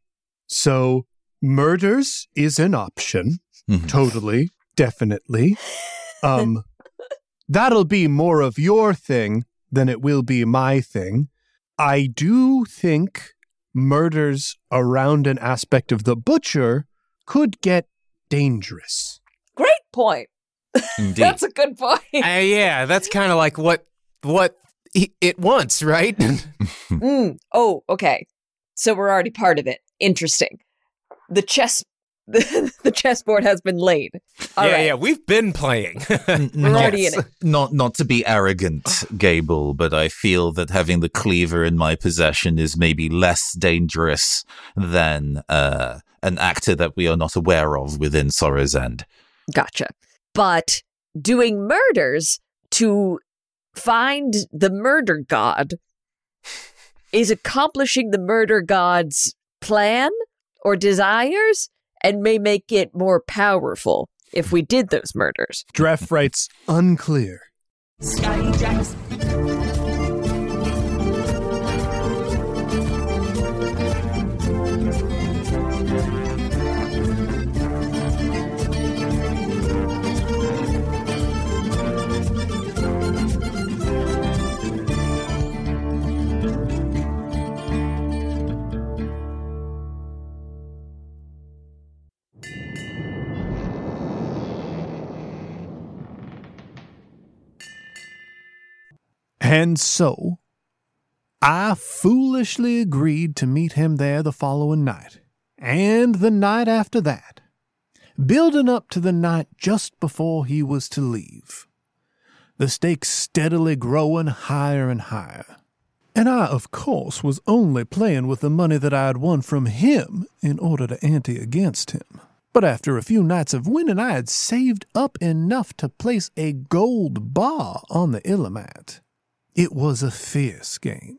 so murders is an option, Mhm. totally, definitely. Um, that'll be more of your thing than it will be my thing. I do think murders around an aspect of the butcher could get dangerous. Great point. Indeed. That's a good point. Uh, yeah, that's kind of like what what it wants, right? Mm. Oh, okay. So we're already part of it. Interesting. The chess the, the chessboard has been laid. All yeah, right. yeah, we've been playing. We're not, already in it. Not not to be arrogant, Gable, but I feel that having the cleaver in my possession is maybe less dangerous than uh, an actor that we are not aware of within Sorrow's End. Gotcha. But doing murders to find the murder god is accomplishing the murder god's plan or desires and may make it more powerful if we did those murders. Dreff writes unclear. Scotty Jacks. And so, I foolishly agreed to meet him there the following night, and the night after that, building up to the night just before he was to leave. The stakes steadily growing higher and higher. And I, of course, was only playing with the money that I had won from him in order to ante against him. But after a few nights of winning, I had saved up enough to place a gold bar on the Illimat. It was a fierce game.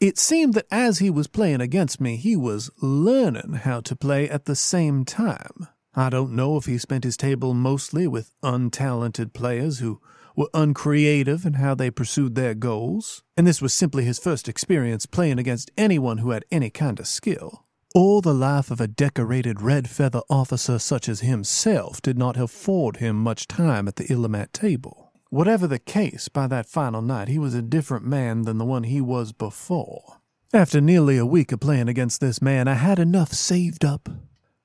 It seemed that as he was playing against me, he was learning how to play at the same time. I don't know if he spent his table mostly with untalented players who were uncreative in how they pursued their goals, and this was simply his first experience playing against anyone who had any kind of skill. All the life of a decorated red feather officer such as himself did not afford him much time at the Illimat table. Whatever the case, by that final night he was a different man than the one he was before. After nearly a week of playing against this man, I had enough saved up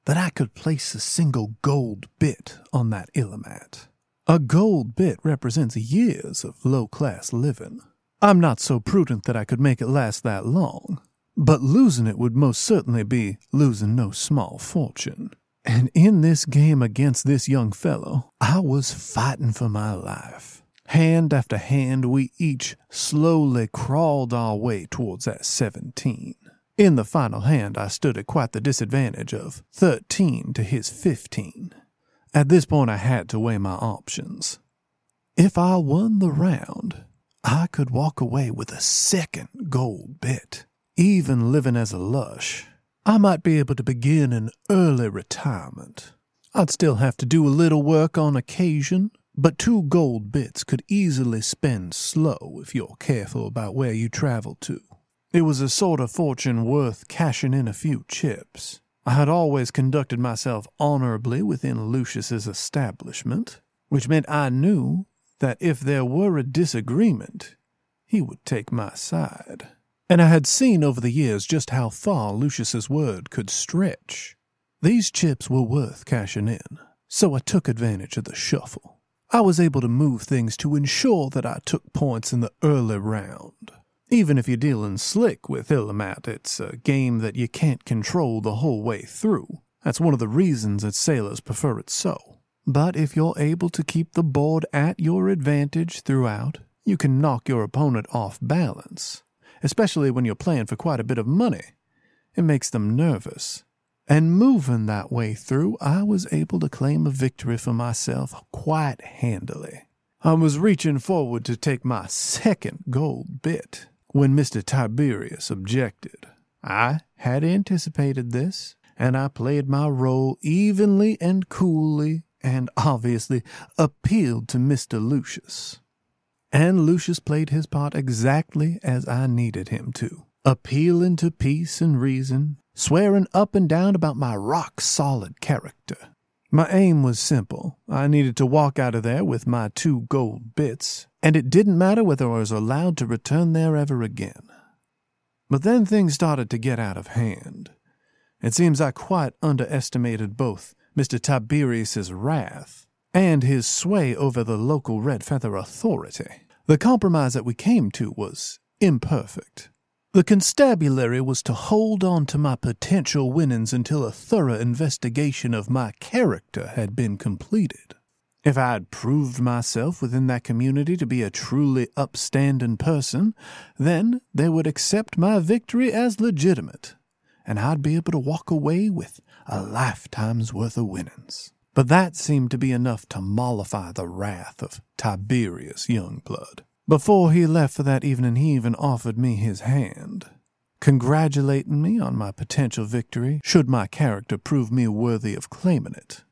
that I could place a single gold bit on that Illimat. A gold bit represents years of low class living. I'm not so prudent that I could make it last that long, but losing it would most certainly be losing no small fortune. And in this game against this young fellow, I was fighting for my life. Hand after hand, we each slowly crawled our way towards that 17. In the final hand, I stood at quite the disadvantage of 13 to his 15. At this point, I had to weigh my options. If I won the round, I could walk away with a second gold bit. Even living as a lush, I might be able to begin an early retirement. I'd still have to do a little work on occasion, but two gold bits could easily spend slow if you're careful about where you travel to. It was a sort of fortune worth cashing in a few chips. I had always conducted myself honorably within Lucius's establishment, which meant I knew that if there were a disagreement, he would take my side. And I had seen over the years just how far Lucius's word could stretch. These chips were worth cashing in, so I took advantage of the shuffle. I was able to move things to ensure that I took points in the early round. Even if you're dealing slick with Illimat, it's a game that you can't control the whole way through. That's one of the reasons that sailors prefer it so. But if you're able to keep the board at your advantage throughout, you can knock your opponent off balance, especially when you're playing for quite a bit of money. It makes them nervous. And moving that way through, I was able to claim a victory for myself quite handily. I was reaching forward to take my second gold bit when Mr. Tiberius objected. I had anticipated this, and I played my role evenly and coolly, and obviously appealed to Mr. Lucius. And Lucius played his part exactly as I needed him to, appealing to peace and reason, swearing up and down about my rock solid character. My aim was simple. I needed to walk out of there with my two gold bits, and it didn't matter whether I was allowed to return there ever again. But then things started to get out of hand. It seems I quite underestimated both Mr. Tiberius's wrath and his sway over the local Red Feather Authority. The compromise that we came to was imperfect. The constabulary was to hold on to my potential winnings until a thorough investigation of my character had been completed. If I had proved myself within that community to be a truly upstanding person, then they would accept my victory as legitimate, and I'd be able to walk away with a lifetime's worth of winnings. But that seemed to be enough to mollify the wrath of Tiberius Youngblood. Before he left for that evening, he even offered me his hand, congratulating me on my potential victory should my character prove me worthy of claiming it.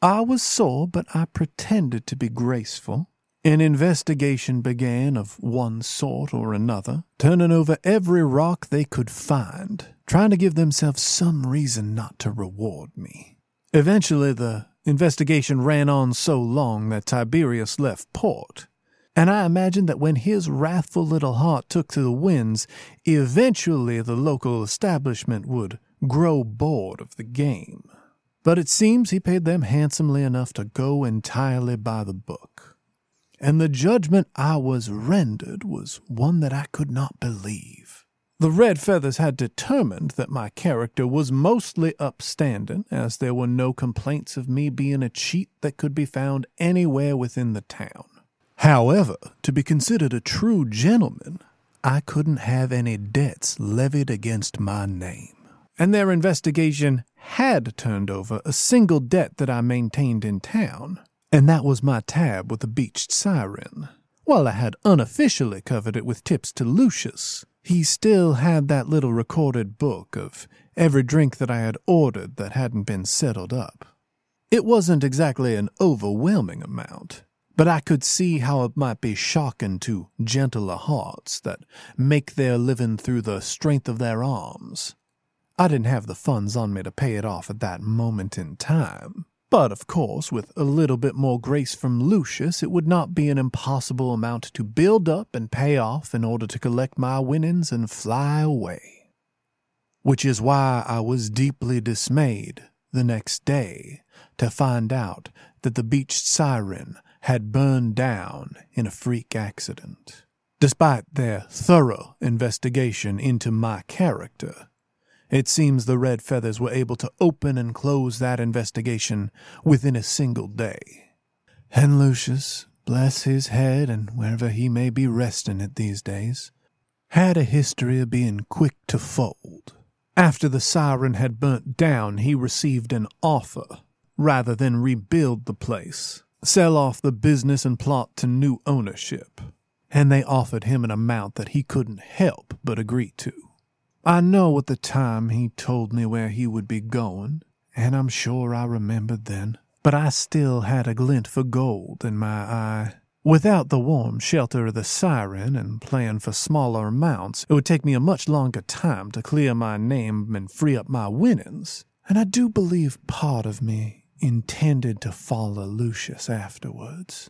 I was sore, but I pretended to be graceful. An investigation began of one sort or another, turning over every rock they could find, trying to give themselves some reason not to reward me. Eventually, the investigation ran on so long that Tiberius left port, and I imagined that when his wrathful little heart took to the winds, eventually the local establishment would grow bored of the game. But it seems he paid them handsomely enough to go entirely by the book. And the judgment I was rendered was one that I could not believe. The Red Feathers had determined that my character was mostly upstanding, as there were no complaints of me being a cheat that could be found anywhere within the town. However, to be considered a true gentleman, I couldn't have any debts levied against my name. And their investigation had turned over a single debt that I maintained in town, and that was my tab with the beached siren. While I had unofficially covered it with tips to Lucius, he still had that little recorded book of every drink that I had ordered that hadn't been settled up. It wasn't exactly an overwhelming amount, but I could see how it might be shocking to gentler hearts that make their living through the strength of their arms. I didn't have the funds on me to pay it off at that moment in time. But of course, with a little bit more grace from Lucius, it would not be an impossible amount to build up and pay off in order to collect my winnings and fly away. Which is why I was deeply dismayed the next day to find out that the beached siren had burned down in a freak accident. Despite their thorough investigation into my character, it seems the Red Feathers were able to open and close that investigation within a single day. And Lucius, bless his head and wherever he may be resting it these days, had a history of being quick to fold. After the siren had burnt down, he received an offer rather than rebuild the place, sell off the business and plot to new ownership. And they offered him an amount that he couldn't help but agree to. I know at the time he told me where he would be going, and I'm sure I remembered then, but I still had a glint for gold in my eye. Without the warm shelter of the siren and playing for smaller amounts, it would take me a much longer time to clear my name and free up my winnings. And I do believe part of me intended to follow Lucius afterwards.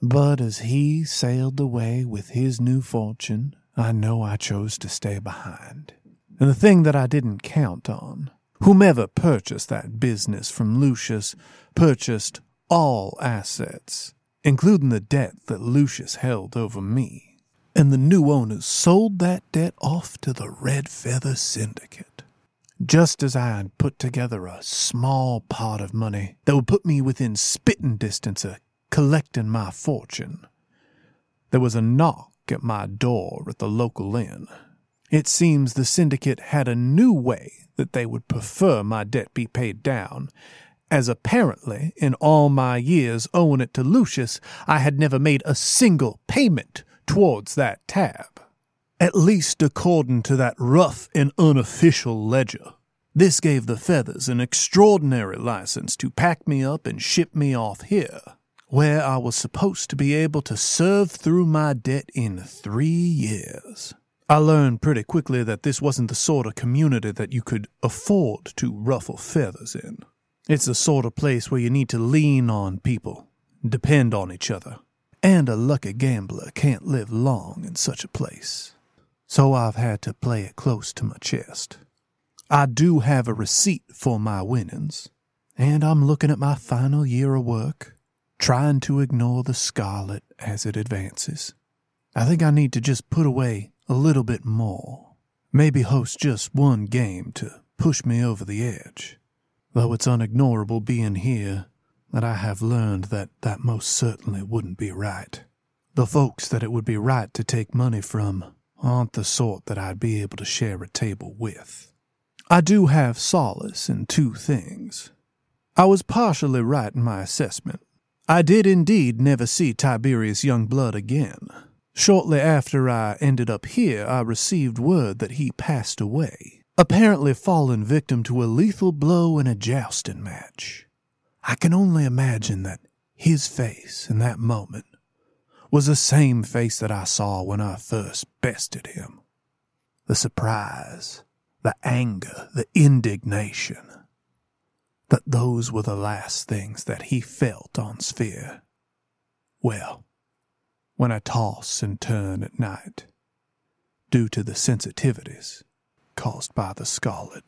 But as he sailed away with his new fortune, I know I chose to stay behind. And the thing that I didn't count on, whomever purchased that business from Lucius purchased all assets, including the debt that Lucius held over me. And the new owners sold that debt off to the Red Feather Syndicate. Just as I had put together a small pot of money that would put me within spitting distance of collecting my fortune, there was a knock at my door at the local inn. It seems the syndicate had a new way that they would prefer my debt be paid down, as apparently, in all my years owing it to Lucius, I had never made a single payment towards that tab. At least according to that rough and unofficial ledger. This gave the Feathers an extraordinary license to pack me up and ship me off here, where I was supposed to be able to serve through my debt in three years. I learned pretty quickly that this wasn't the sort of community that you could afford to ruffle feathers in. It's the sort of place where you need to lean on people, depend on each other, and a lucky gambler can't live long in such a place. so I've had to play it close to my chest. I do have a receipt for my winnings, and I'm looking at my final year of work, trying to ignore the scarlet as it advances. I think I need to just put away a little bit more. Maybe host just one game to push me over the edge. Though it's unignorable being here that I have learned that that most certainly wouldn't be right. The folks that it would be right to take money from aren't the sort that I'd be able to share a table with. I do have solace in two things. I was partially right in my assessment. I did indeed never see Tiberius Youngblood again. Shortly after I ended up here, I received word that he passed away, apparently fallen victim to a lethal blow in a jousting match. I can only imagine that his face in that moment was the same face that I saw when I first bested him. The surprise, the anger, the indignation. That those were the last things that he felt on Sphere. Well, when I toss and turn at night, due to the sensitivities caused by the scarlet,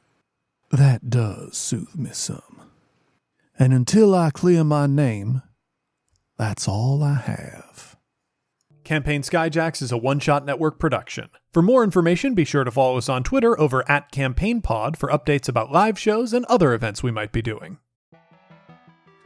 that does soothe me some. And until I clear my name, that's all I have. Campaign Skyjacks is a one shot network production. For more information, be sure to follow us on Twitter over at CampaignPod for updates about live shows and other events we might be doing.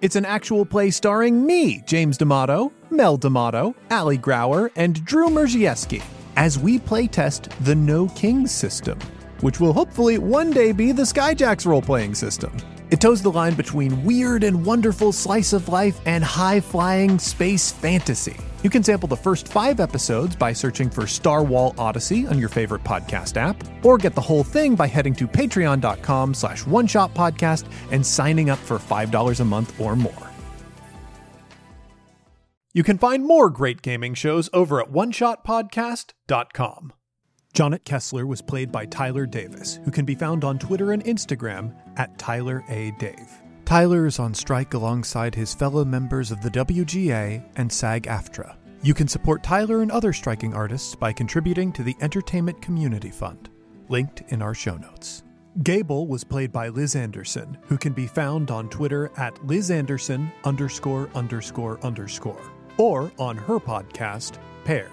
It's an actual play starring me, James D'Amato, Mel D'Amato, Ali Grauer, and Drew Merzieski, as we playtest the No Kings system, which will hopefully one day be the Skyjacks role playing system. It toes the line between weird and wonderful slice of life and high flying space fantasy. You can sample the first five episodes by searching for Star Wall Odyssey on your favorite podcast app, or get the whole thing by heading to patreon.com slash oneshotpodcast and signing up for $5 a month or more. You can find more great gaming shows over at oneshotpodcast.com. Jonnit Kessler was played by Tyler Davis, who can be found on Twitter and Instagram at Tyler A. Dave. Tyler is on strike alongside his fellow members of the WGA and SAG AFTRA. You can support Tyler and other striking artists by contributing to the Entertainment Community Fund, linked in our show notes. Gable was played by Liz Anderson, who can be found on Twitter at Liz Anderson underscore underscore underscore, or on her podcast, Paired.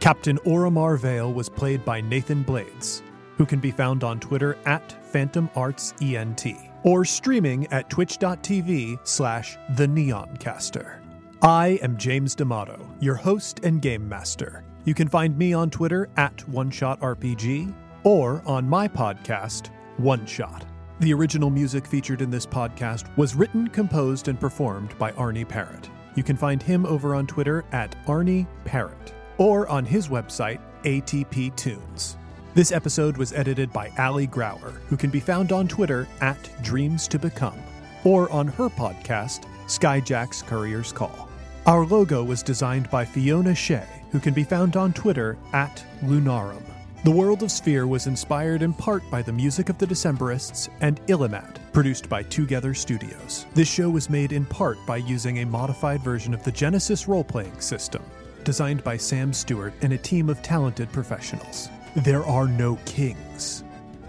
Captain Orimar Vale was played by Nathan Blades, who can be found on Twitter at PhantomArtsENT or streaming at twitch.tv slash the neoncaster. I am James D'Amato, your host and game master. You can find me on Twitter at OneShotRPG or on my podcast, One Shot. The original music featured in this podcast was written, composed, and performed by Arnie Parrott. You can find him over on Twitter at Arnie Parrott or on his website, ATP Tunes. This episode was edited by Ali Grauer, who can be found on Twitter at Dreams to Become, or on her podcast, Skyjack's Courier's Call. Our logo was designed by Fiona Shea, who can be found on Twitter at Lunarum. The World of Sphere was inspired in part by the music of the Decemberists and Illimat, produced by Twogether Studios. This show was made in part by using a modified version of the Genesys role playing system, designed by Sam Stewart and a team of talented professionals. There are no kings.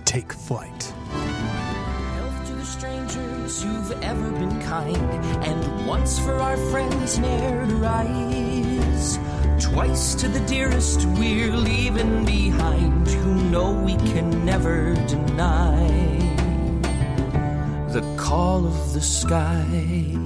Take flight. Health to the strangers who've ever been kind, and once for our friends ne'er to rise. Twice to the dearest we're leaving behind, who know we can never deny the call of the sky.